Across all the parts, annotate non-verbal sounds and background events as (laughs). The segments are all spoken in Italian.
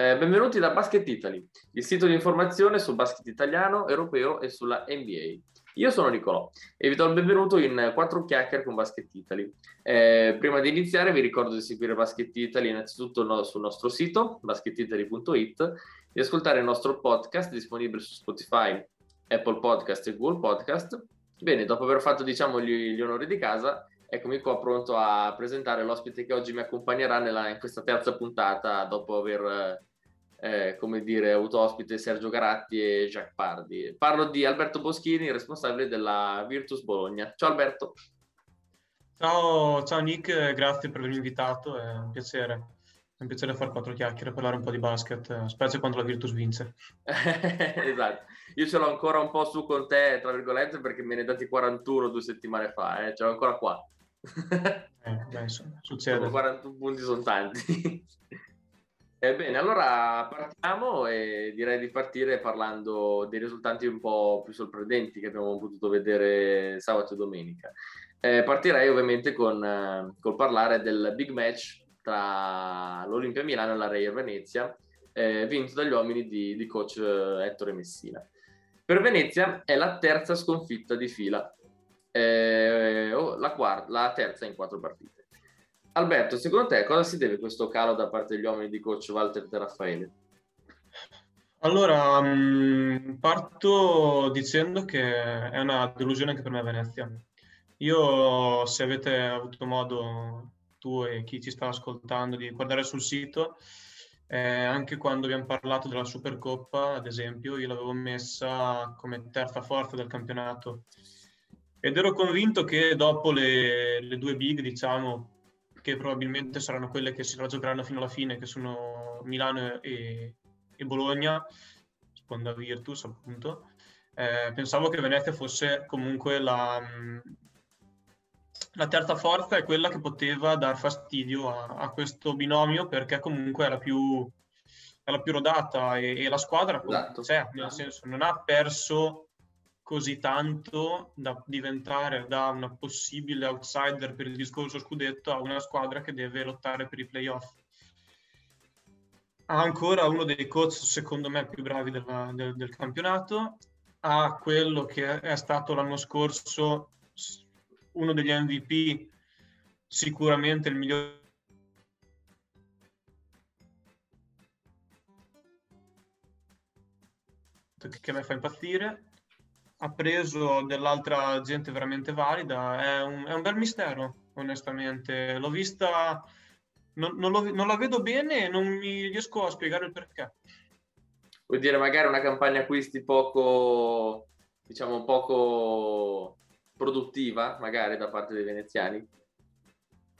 Eh, benvenuti da Basket Italy, il sito di informazione sul basket italiano, europeo e sulla NBA. Io sono Nicolò e vi do il benvenuto in 4 chiacchiere con Basket Italy. Eh, prima di iniziare vi ricordo di seguire Basket Italy innanzitutto no, sul nostro sito basketitaly.it, di ascoltare il nostro podcast disponibile su Spotify, Apple Podcast e Google Podcast. Bene, dopo aver fatto diciamo gli, gli onori di casa, eccomi qua pronto a presentare l'ospite che oggi mi accompagnerà nella, in questa terza puntata dopo aver eh, come dire, avuto ospite Sergio Garatti e Jacques Pardi. Parlo di Alberto Boschini, responsabile della Virtus Bologna. Ciao Alberto. Ciao, ciao Nick, grazie per avermi invitato, è un piacere. È un piacere fare quattro chiacchiere, parlare un po' di basket, specie quando la Virtus vince. (laughs) esatto, io ce l'ho ancora un po' su con te, tra virgolette, perché me ne dati 41 due settimane fa, eh? ce l'ho ancora qua. (laughs) eh, beh, insomma, succede. 41 punti sono tanti. (laughs) Ebbene, allora partiamo e direi di partire parlando dei risultati un po' più sorprendenti che abbiamo potuto vedere sabato e domenica. Eh, partirei ovviamente con, eh, col parlare del big match tra l'Olimpia Milano e la Reyer Venezia, eh, vinto dagli uomini di, di coach eh, Ettore Messina. Per Venezia è la terza sconfitta di fila, oh, la, quarta, la terza in quattro partite. Alberto, secondo te cosa si deve questo calo da parte degli uomini di coach Walter De Raffaele? Allora, mm, parto dicendo che è una delusione anche per me Venezia. Io, se avete avuto modo, tu e chi ci sta ascoltando, di guardare sul sito, eh, anche quando abbiamo parlato della Supercoppa, ad esempio, io l'avevo messa come terza forza del campionato ed ero convinto che dopo le, le due big, diciamo, che probabilmente saranno quelle che si la giocheranno fino alla fine, che sono Milano e, e Bologna, sponda Virtus appunto. Eh, pensavo che Venezia fosse comunque la, la, terza forza e quella che poteva dar fastidio a, a questo binomio perché comunque la più, la più rodata e, e la squadra esatto. c'è, nel senso non ha perso così tanto da diventare da una possibile outsider per il discorso scudetto a una squadra che deve lottare per i playoff. Ha ancora uno dei coach, secondo me, più bravi della, del, del, campionato, ha quello che è stato l'anno scorso uno degli MVP, sicuramente il migliore che mi fa impazzire ha preso dell'altra gente veramente valida, è un, è un bel mistero, onestamente. L'ho vista, non, non, lo, non, la vedo bene e non mi riesco a spiegare il perché. Vuol dire magari una campagna acquisti poco, diciamo, poco produttiva, magari da parte dei veneziani?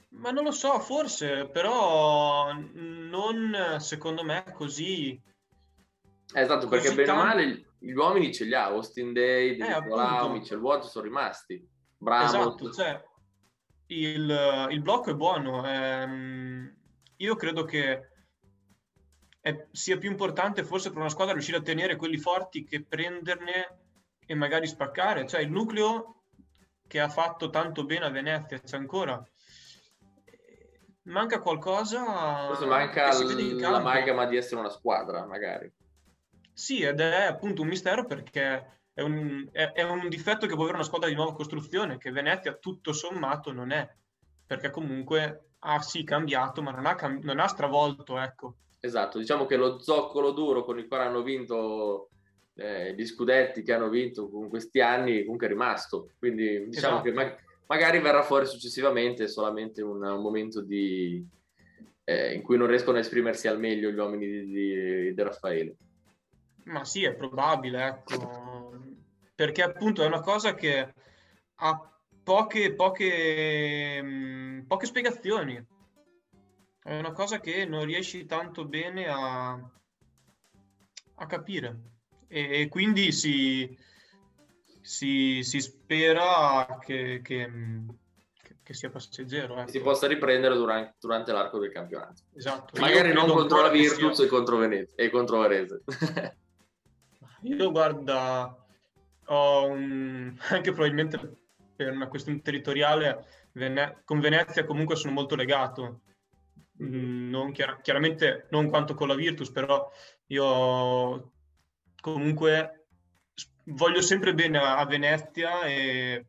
Ma non lo so, forse, però non secondo me così. esatto, così perché bene o male gli uomini ce li ha, Austin Day, eh, Nicolau, Mitchell Watt sono rimasti. Bravo. Esatto, cioè, il, il, blocco è buono. Ehm, io credo che è, sia più importante forse per una squadra riuscire a tenere quelli forti che prenderne e magari spaccare. Cioè il nucleo che ha fatto tanto bene a Venezia c'è ancora. Manca qualcosa. Forse manca l'amalgama di essere una squadra, magari. Sì, ed è appunto un mistero perché è un, è, è un, difetto che può avere una squadra di nuova costruzione, che Venezia tutto sommato non è, perché comunque ha sì cambiato, ma non ha, cam- non ha stravolto, ecco. Esatto, diciamo che lo zoccolo duro con il quale hanno vinto eh, gli scudetti che hanno vinto con questi anni comunque è rimasto, quindi diciamo esatto. che ma- magari verrà fuori successivamente solamente un, un momento di, eh, in cui non riescono a esprimersi al meglio gli uomini di, di, di Raffaele. Ma sì, è probabile, ecco, perché appunto è una cosa che ha poche, poche, mh, poche spiegazioni. È una cosa che non riesci tanto bene a, a capire. E, e quindi si, si, si, spera che, che, che sia passeggero. Ecco. Si possa riprendere durante, durante, l'arco del campionato. Esatto. Magari non contro la Virtus sia... e contro Venezia e contro Varese. (laughs) Io guarda, ho un, (laughs) anche probabilmente per una questione territoriale, Vene- con Venezia comunque sono molto legato. mm, non chiar- chiaramente non quanto con la Virtus, però io comunque voglio sempre bene a Venezia e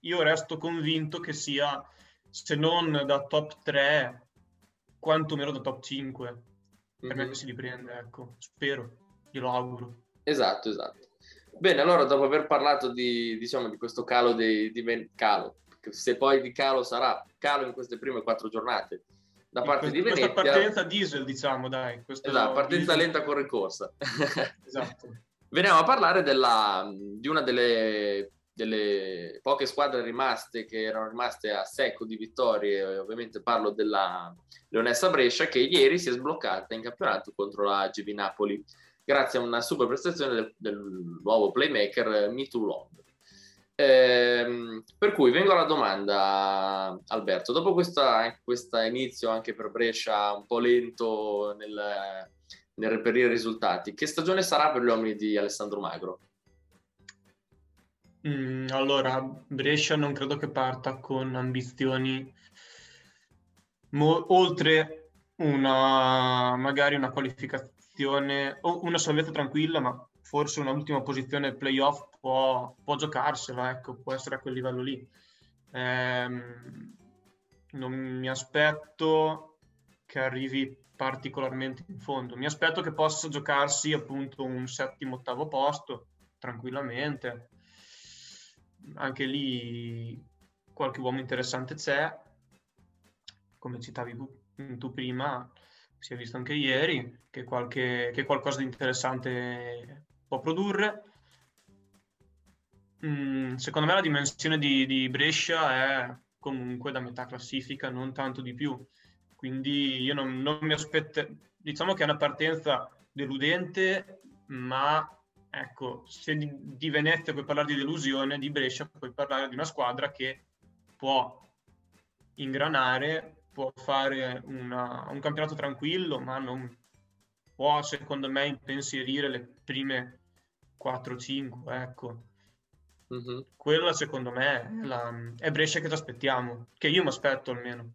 io resto convinto che sia, se non da top 3, quantomeno da top 5. Per mm-hmm. me che si riprende, ecco, spero, glielo auguro. Esatto, esatto. Bene, allora dopo aver parlato di, diciamo, di questo calo di, di calo, se poi di calo sarà calo in queste prime quattro giornate da parte questa, di Venezia. Questa partenza diesel, diciamo, dai. Esatto, partenza diesel. lenta con ricorsa. (laughs) esatto. Veniamo a parlare della, di una delle, delle, poche squadre rimaste che erano rimaste a secco di vittorie, ovviamente parlo della Leonessa Brescia che ieri si è sbloccata in campionato contro la GB Napoli grazie a una super prestazione del, del nuovo playmaker. Eh, per cui vengo alla domanda, Alberto. Dopo questo inizio anche per Brescia un po' lento nel, nel reperire risultati, che stagione sarà per gli uomini di Alessandro Magro? Mm, allora, Brescia non credo che parta con ambizioni mo- oltre una magari una qualificazione posizione, o una salvezza tranquilla, ma forse un'ultima posizione playoff può, può giocarsela, ecco, può essere a quel livello lì. Ehm, non mi aspetto che arrivi particolarmente in fondo, mi aspetto che possa giocarsi appunto un settimo, ottavo posto tranquillamente. Anche lì qualche uomo interessante c'è, come citavi tu prima, si è visto anche ieri, che, qualche, che qualcosa di interessante può produrre. Mm, secondo me la dimensione di, di, Brescia è comunque da metà classifica, non tanto di più. Quindi io non, non mi aspetto, diciamo che è una partenza deludente, ma ecco, se di, di Venezia puoi parlare di delusione, di Brescia puoi parlare di una squadra che può ingranare può fare una, un campionato tranquillo, ma non può, secondo me, impensierire le prime 4-5, ecco. Mm-hmm. Quella, secondo me, è, la, è Brescia che ti aspettiamo, che io mi aspetto almeno.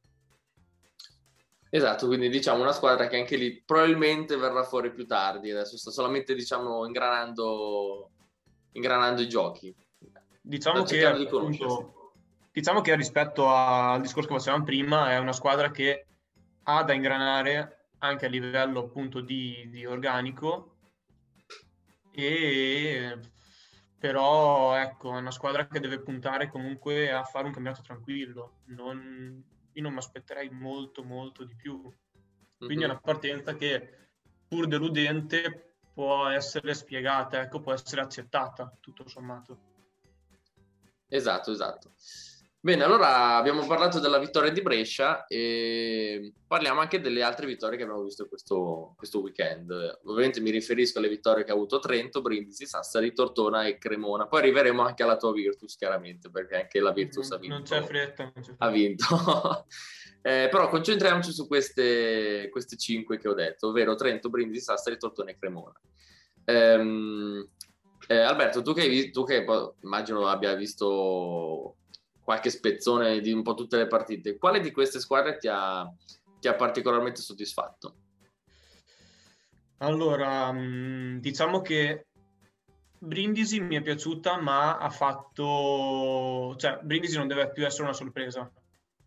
Esatto, quindi diciamo una squadra che anche lì probabilmente verrà fuori più tardi, adesso sta solamente diciamo ingranando, ingranando i giochi. Diciamo che appunto, Diciamo che rispetto al discorso che facevamo prima è una squadra che ha da ingranare anche a livello appunto di, di organico. E però ecco è una squadra che deve puntare comunque a fare un campionato tranquillo. Non, io non mi aspetterei molto molto di più. Quindi mm-hmm. è una partenza che pur deludente può essere spiegata ecco può essere accettata tutto sommato. Esatto esatto Bene, allora abbiamo parlato della vittoria di Brescia e parliamo anche delle altre vittorie che abbiamo visto questo, questo weekend. Ovviamente mi riferisco alle vittorie che ha avuto Trento, Brindisi, Sassari, Tortona e Cremona. Poi arriveremo anche alla tua Virtus, chiaramente, perché anche la Virtus non, ha vinto. Non c'è fretta. Non c'è fretta. Ha vinto. (laughs) eh, però concentriamoci su queste, queste cinque che ho detto, ovvero Trento, Brindisi, Sassari, Tortona e Cremona. Ehm, eh, Alberto, tu che, tu che immagino abbia visto qualche spezzone di un po' tutte le partite. Quale di queste squadre ti ha, ti ha particolarmente soddisfatto? Allora, mm, diciamo che Brindisi mi è piaciuta, ma ha fatto... cioè, Brindisi non deve più essere una sorpresa.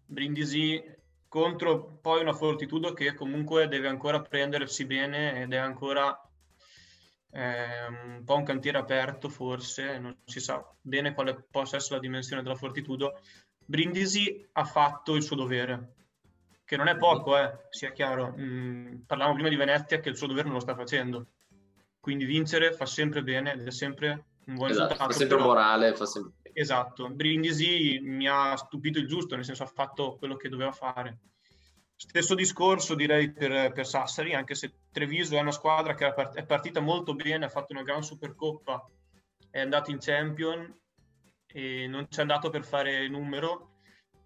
Brindisi contro poi una Fortitudo che comunque deve ancora prendersi bene ed è ancora è un po' un cantiere aperto forse, non si sa bene quale possa essere la dimensione della Fortitudo. Brindisi ha fatto il suo dovere, che non è poco, eh, sia chiaro. Mm, parlavamo prima di Venezia che il suo dovere non lo sta facendo. Quindi vincere fa sempre bene ed è sempre un buon esatto, risultato. Fa sempre però... morale, fa sempre... Esatto, Brindisi mi ha stupito il giusto, nel senso ha fatto quello che doveva fare. Stesso discorso direi per, per, Sassari, anche se Treviso è una squadra che è partita molto bene, ha fatto una gran Supercoppa, è andato in Champion e non ci è andato per fare numero,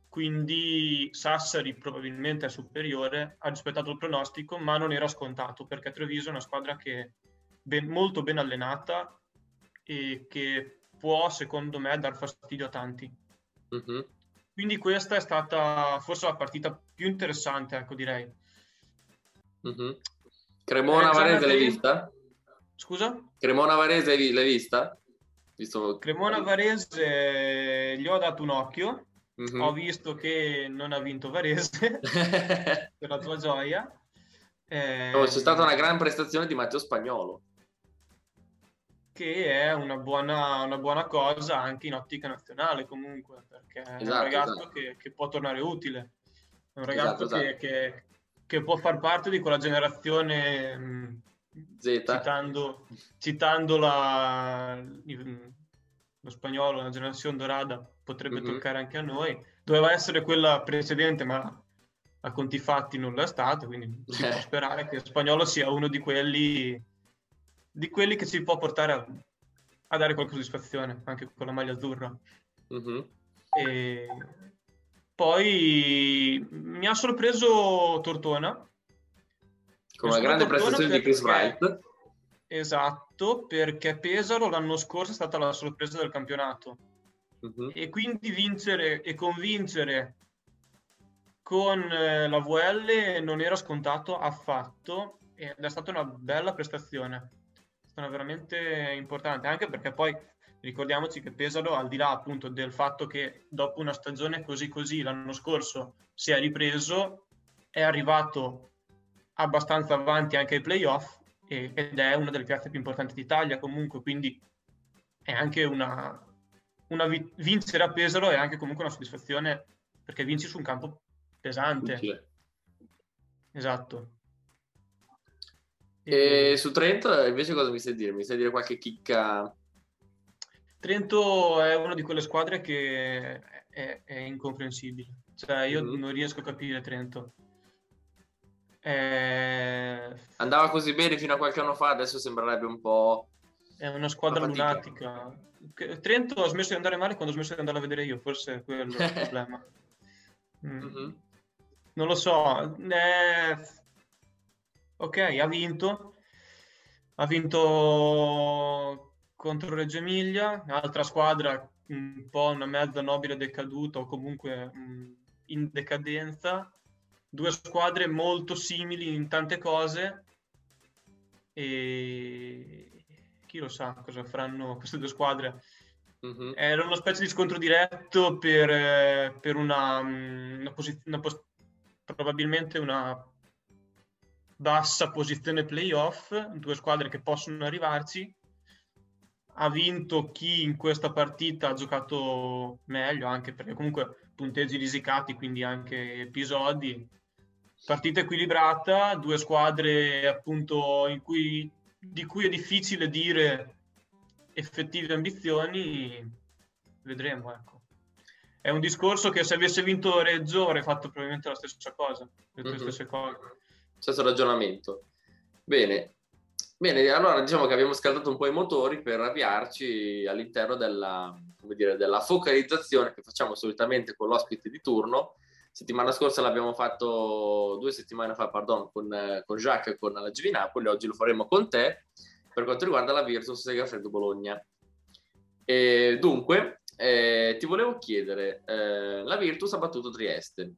quindi Sassari probabilmente è superiore, ha rispettato il pronostico, ma non era scontato perché Treviso è una squadra che ben, molto ben allenata e che può, secondo me, dar fastidio a tanti. Mm-hmm. Quindi questa è stata forse la partita più interessante, ecco direi. Mm-hmm. Cremona Varese l'hai vista? Scusa? Cremona Varese l'hai vista? Visto... Cremona Varese gli ho dato un occhio, mm-hmm. ho visto che non ha vinto Varese, (laughs) per la tua gioia. Eh... Oh, c'è stata una gran prestazione di Matteo Spagnolo. Che è una buona, una buona cosa anche in ottica nazionale comunque, perché esatto, è un esatto, ragazzo esatto. che, che, può tornare utile. È un ragazzo esatto, che, esatto. che, che, può far parte di quella generazione mh, Z. Citando, citando la, lo spagnolo, la generazione dorada, potrebbe mm-hmm. toccare anche a noi. Doveva essere quella precedente, ma a conti fatti non l'è stato, quindi si può sperare che lo spagnolo sia uno di quelli, di quelli che ci può portare a, a dare qualche soddisfazione, anche con la maglia azzurra. Mm-hmm. E poi mi ha sorpreso Tortona, con una grande prestazione di Chris Wright. Esatto, perché Pesaro l'anno scorso è stata la sorpresa del campionato. Uh-huh. E quindi vincere e convincere con eh, la VL non era scontato affatto ed è stata una bella prestazione. Stata veramente importante, anche perché poi ricordiamoci che Pesaro, al di là appunto del fatto che dopo una stagione così così l'anno scorso si è ripreso, è arrivato abbastanza avanti anche ai playoff e, ed è una delle piazze più importanti d'Italia comunque, quindi è anche una, una vi- vincere a Pesaro è anche comunque una soddisfazione perché vinci su un campo pesante. Esatto. E, su Trento invece cosa mi sai dire? Mi sai dire qualche chicca? Trento è una di quelle squadre che è, è incomprensibile. Cioè, io mm-hmm. non riesco a capire Trento. Eh... Andava così bene fino a qualche anno fa, adesso sembrerebbe un po'... È una squadra lunatica. Trento ha smesso di andare male quando ho smesso di andare a vedere io, forse è quello il (laughs) problema. Mm. Mm-hmm. Non lo so. Eh... Ok, ha vinto. Ha vinto contro Reggio Emilia, altra squadra un po' una mezza nobile decaduta o comunque mh, in decadenza due squadre molto simili in tante cose e chi lo sa cosa faranno queste due squadre. Mm-hmm. Era una specie di scontro diretto per, per una, una posizione, probabilmente una bassa posizione playoff, due squadre che possono arrivarci. Ha vinto chi in questa partita ha giocato meglio, anche perché comunque punteggi risicati, quindi anche episodi partita equilibrata, due squadre appunto cui, di cui è difficile dire effettive ambizioni, vedremo. Ecco. È un discorso che se avesse vinto Reggio avrei fatto probabilmente la stessa cosa, le mm-hmm. stesse cose. Stesso ragionamento. Bene. Bene, allora diciamo che abbiamo scaldato un po' i motori per avviarci all'interno della, dire, della focalizzazione che facciamo solitamente con l'ospite di turno, settimana scorsa l'abbiamo fatto due settimane fa, pardon, con, con Jacques e con la GV Napoli, oggi lo faremo con te per quanto riguarda la Virtus Segafredo Bologna. E dunque, eh, ti volevo chiedere, eh, la Virtus ha battuto Trieste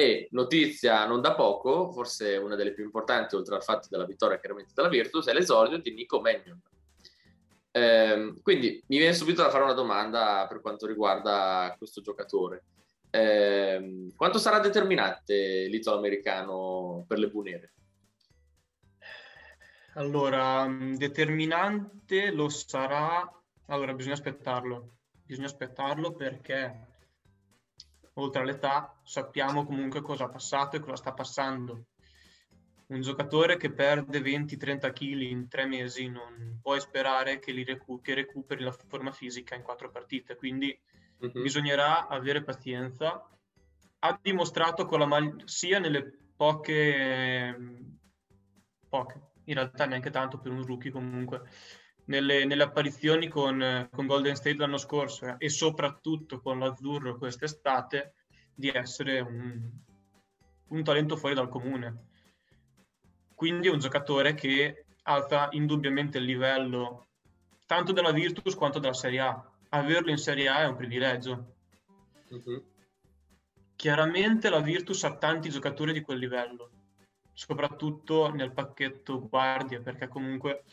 e notizia non da poco, forse una delle più importanti oltre al fatto della vittoria chiaramente della Virtus, è l'esordio di Nico Mannion. Eh, quindi mi viene subito da fare una domanda per quanto riguarda questo giocatore. Eh, quanto sarà determinante l'italo-americano per le bunere? Allora, mm, determinante lo sarà. Allora, bisogna aspettarlo. Bisogna aspettarlo perché oltre all'età sappiamo comunque cosa ha passato e cosa sta passando. Un giocatore che perde 20-30 kg in tre mesi non puoi sperare che, recu- che recuperi la forma fisica in quattro partite. Quindi mm-hmm. bisognerà avere pazienza. Ha dimostrato con la maglia, sia nelle poche, poche, in realtà neanche tanto per un rookie comunque, nelle, nelle apparizioni con, con, Golden State l'anno scorso eh, e soprattutto con l'Azzurro quest'estate, di essere un, un talento fuori dal comune. Quindi è un giocatore che alza indubbiamente il livello tanto della Virtus quanto della Serie A averlo in Serie A è un privilegio. Uh-huh. Chiaramente la Virtus ha tanti giocatori di quel livello. soprattutto nel pacchetto guardia, perché comunque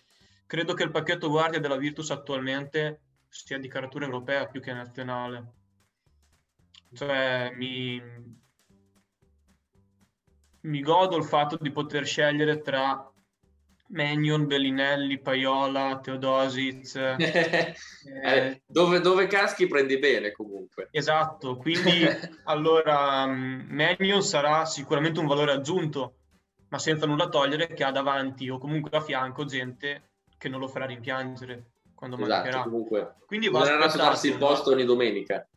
credo che il pacchetto guardia della Virtus attualmente sia di caratura europea più che nazionale. Cioè, mi, mi godo il fatto di poter scegliere tra Magnon, Bellinelli, Paiola, Teodosic. (laughs) eh, eh, dove, dove, caschi prendi bene comunque. Esatto, quindi (laughs) allora Magnon sarà sicuramente un valore aggiunto, ma senza nulla togliere che ha davanti o comunque a fianco gente che non lo farà rimpiangere quando esatto, mancherà. Comunque, quindi va dovrà aspettato il posto ogni domenica.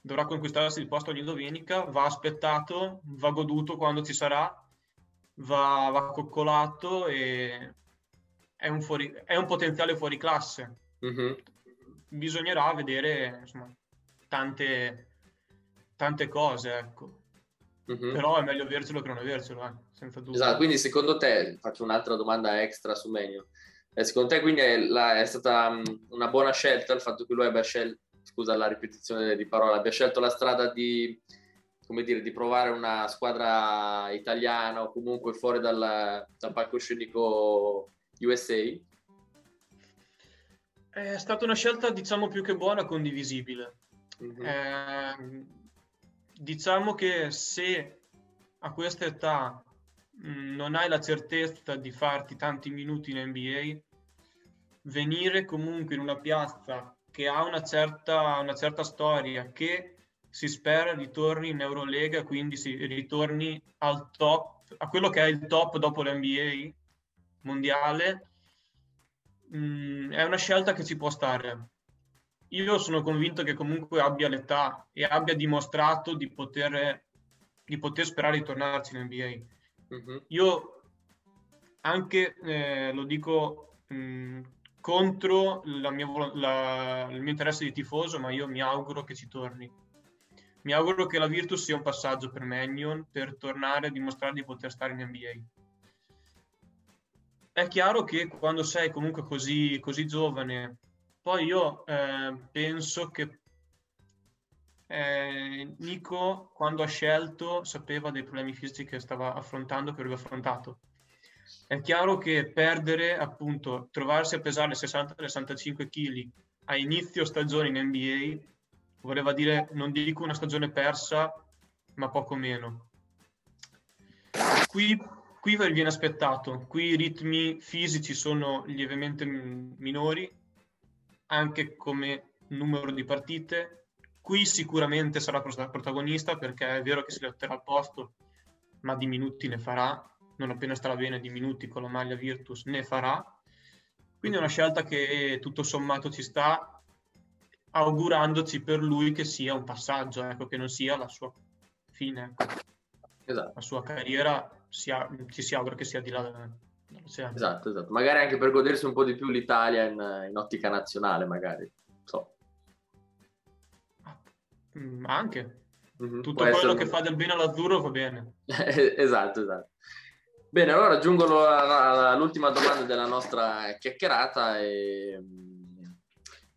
Dovrà conquistarsi il posto ogni domenica, va aspettato, va goduto quando ci sarà va, va coccolato e è un, fuori, è un potenziale fuori classe. Mm-hmm. Bisognerà vedere insomma, tante, tante cose, ecco. Mm-hmm. Però è meglio avercelo che non avercelo, eh, senza dubbio. Esatto, quindi secondo te, faccio un'altra domanda extra su Menio, eh, secondo te quindi è, la, è stata um, una buona scelta il fatto che lui abbia scelto, scusa la ripetizione di parola, abbia scelto la strada di come dire, di provare una squadra italiana o comunque fuori dal, dal palcoscenico USA? È stata una scelta, diciamo, più che buona, condivisibile. Mm-hmm. Eh, diciamo che se a questa età mm, non hai la certezza di farti tanti minuti in NBA, venire comunque in una piazza che ha una certa, una certa storia, che si spera ritorni in Eurolega, quindi si ritorni al top, a quello che è il top dopo l'NBA mondiale, mh, mm, è una scelta che ci può stare. Io sono convinto che comunque abbia l'età e abbia dimostrato di poter, di poter sperare di tornarci in NBA. Mm-hmm. Io anche, eh, lo dico, mh, mm, contro la mia, la, il mio interesse di tifoso, ma io mi auguro che ci torni mi auguro che la Virtus sia un passaggio per Magnon per tornare a dimostrare di poter stare in NBA. È chiaro che quando sei comunque così, così giovane, poi io eh, penso che eh, Nico quando ha scelto sapeva dei problemi fisici che stava affrontando, che avrebbe affrontato. È chiaro che perdere, appunto, trovarsi a pesare 60-65 kg a inizio stagione in NBA voleva dire, non dico una stagione persa, ma poco meno. Qui, qui viene aspettato, qui i ritmi fisici sono lievemente minori, anche come numero di partite. Qui sicuramente sarà protagonista perché è vero che si lotterà al posto, ma di minuti ne farà, non appena starà bene di minuti con la maglia Virtus ne farà. Quindi è una scelta che tutto sommato ci sta augurandoci per lui che sia un passaggio, ecco, che non sia la sua fine. Ecco. Esatto. La sua carriera sia, ci si augura che sia di là. Esatto, esatto. Magari anche per godersi un po' di più l'Italia in, in ottica nazionale, magari. Mm, anche. Mm-hmm. Tutto Può quello che fa del bene all'azzurro va bene. (laughs) esatto, esatto. Bene, allora aggiungo l'ultima domanda della nostra chiacchierata e,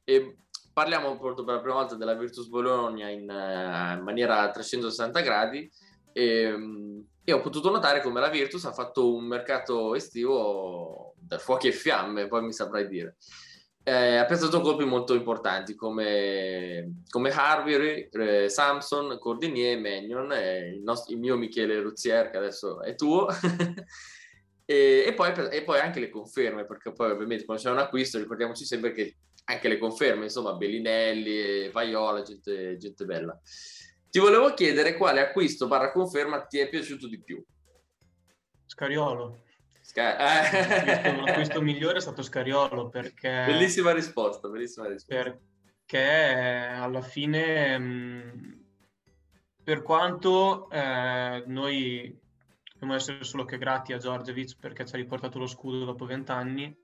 e parliamo per la prima volta della Virtus Bologna in, in maniera a 360 gradi e, e, ho potuto notare come la Virtus ha fatto un mercato estivo da fuochi e fiamme, poi mi saprai dire. Eh, ha pensato colpi molto importanti come, come Harvey, eh, Samson, Cordinier, Magnon, eh, il, nostro, il, mio Michele Ruzier che adesso è tuo. (laughs) e, e, poi, e, poi, anche le conferme, perché poi ovviamente quando c'è un acquisto ricordiamoci sempre che anche le conferme, insomma, Bellinelli, Vaiola, gente, gente bella. Ti volevo chiedere quale acquisto barra conferma ti è piaciuto di più? Scariolo. Scar- eh. l'acquisto (laughs) migliore è stato Scariolo perché... Bellissima risposta, bellissima risposta. Perché alla fine, mh, per quanto eh, noi dobbiamo essere solo che grati a Giorgevic perché ci ha riportato lo scudo dopo vent'anni,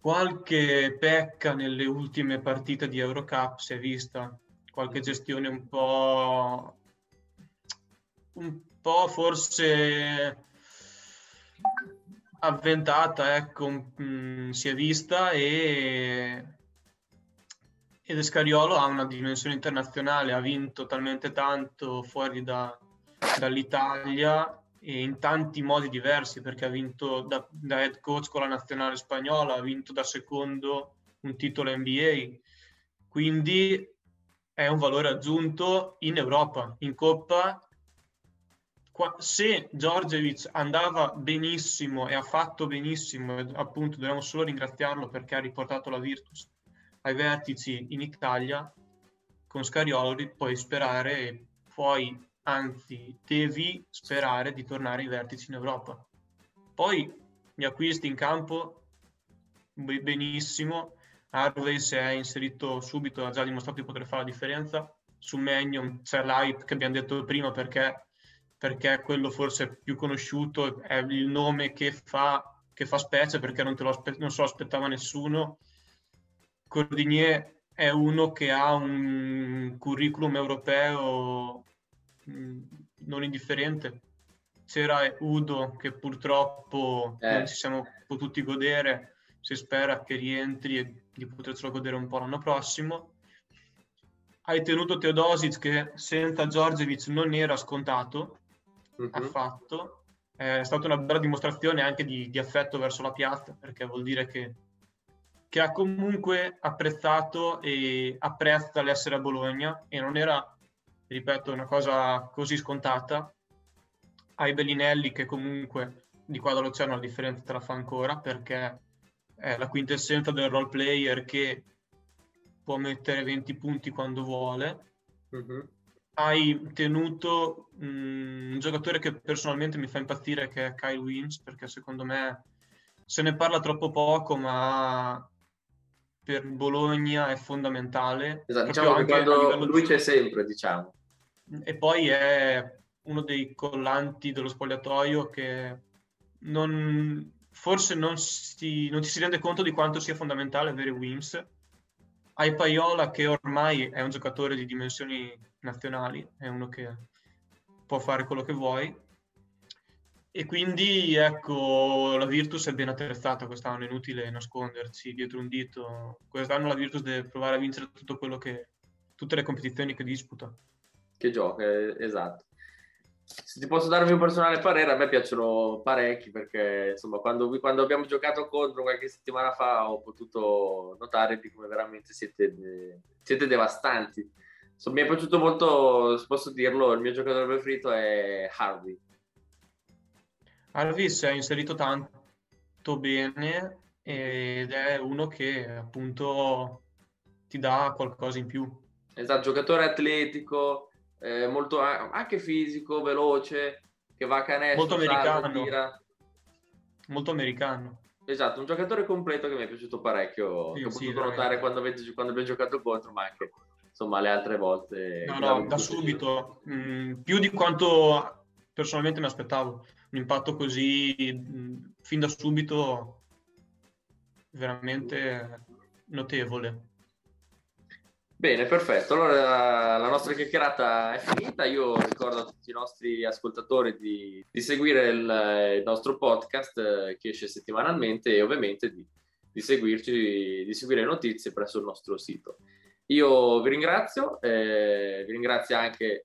Qualche pecca nelle ultime partite di Eurocup si è vista, qualche gestione un po', un po' forse avventata, ecco, mh, mm, si è vista e ed Escariolo ha una dimensione internazionale, ha vinto talmente tanto fuori da, dall'Italia in tanti modi diversi, perché ha vinto da, da head coach con la nazionale spagnola, ha vinto da secondo un titolo NBA, quindi è un valore aggiunto in Europa, in Coppa. Se Giorgevic andava benissimo e ha fatto benissimo, appunto dobbiamo solo ringraziarlo perché ha riportato la Virtus ai vertici in Italia, con Scarioli puoi sperare, puoi anzi devi sperare di tornare ai vertici in Europa. Poi gli acquisti in campo benissimo, Harvey si è inserito subito, ha già dimostrato di poter fare la differenza. Su Magnum c'è l'hype che abbiamo detto prima perché, perché quello forse più conosciuto, è il nome che fa, che fa specie perché non, te lo aspe- non se lo aspettava nessuno. Cordinier è uno che ha un curriculum europeo mh, non indifferente. C'era Udo che purtroppo eh. non ci siamo potuti godere, si spera che rientri e di poterselo godere un po' l'anno prossimo. Hai tenuto Teodosic che senza Giorgevic non era scontato uh-huh. affatto. È stata una bella dimostrazione anche di, di affetto verso la piazza perché vuol dire che, che, ha comunque apprezzato e apprezza l'essere a Bologna e non era, ripeto, una cosa così scontata. Hai Bellinelli che comunque di qua dall'oceano la differenza te la fa ancora perché è la quintessenza del role player che può mettere 20 punti quando vuole. Uh-huh. Hai tenuto mh, un giocatore che personalmente mi fa impazzire, che è Kyle Wins, perché secondo me se ne parla troppo poco, ma per Bologna è fondamentale. Esatto, diciamo che quando lui c'è sempre, diciamo. E poi è uno dei collanti dello spogliatoio che non, forse non, si, non ci si rende conto di quanto sia fondamentale avere Wims. Hai Paiola che ormai è un giocatore di dimensioni nazionali, è uno che può fare quello che vuoi. E quindi ecco, la Virtus è ben attrezzata quest'anno, è inutile nasconderci dietro un dito. Quest'anno la Virtus deve provare a vincere tutto quello che, tutte le competizioni che disputa. Che gioca, esatto se ti posso dare il mio personale parere, a me piacciono parecchi perché insomma quando, quando abbiamo giocato contro qualche settimana fa ho potuto notare di come veramente siete, siete devastanti. Insomma, mi è piaciuto molto, se posso dirlo, il mio giocatore preferito è Harvey. Harvey si è inserito tanto bene ed è uno che appunto ti dà qualcosa in più. Esatto, giocatore atletico, eh, molto anche fisico, veloce, che va a canestro, molto americano. Tira. Molto americano. Esatto, un giocatore completo che mi è piaciuto parecchio, sì, ho sì, potuto notare quando, quando, abbiamo giocato contro, ma anche insomma le altre volte. No, no, da subito, mm, più di quanto personalmente mi aspettavo. Un impatto così mh, mm, fin da subito veramente notevole. Bene, perfetto. Allora la nostra chiacchierata è finita. Io ricordo a tutti i nostri ascoltatori di, di seguire il, il, nostro podcast eh, che esce settimanalmente e ovviamente di, di, seguirci, di seguire le notizie presso il nostro sito. Io vi ringrazio, eh, vi ringrazio anche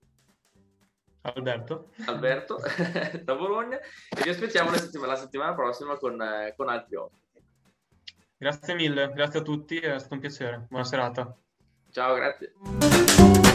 Alberto, Alberto (laughs) da Bologna e vi aspettiamo la settimana, la settimana prossima con, eh, con altri ospiti. Grazie mille, grazie a tutti, è stato un piacere. Buona serata. Ciao, grazie.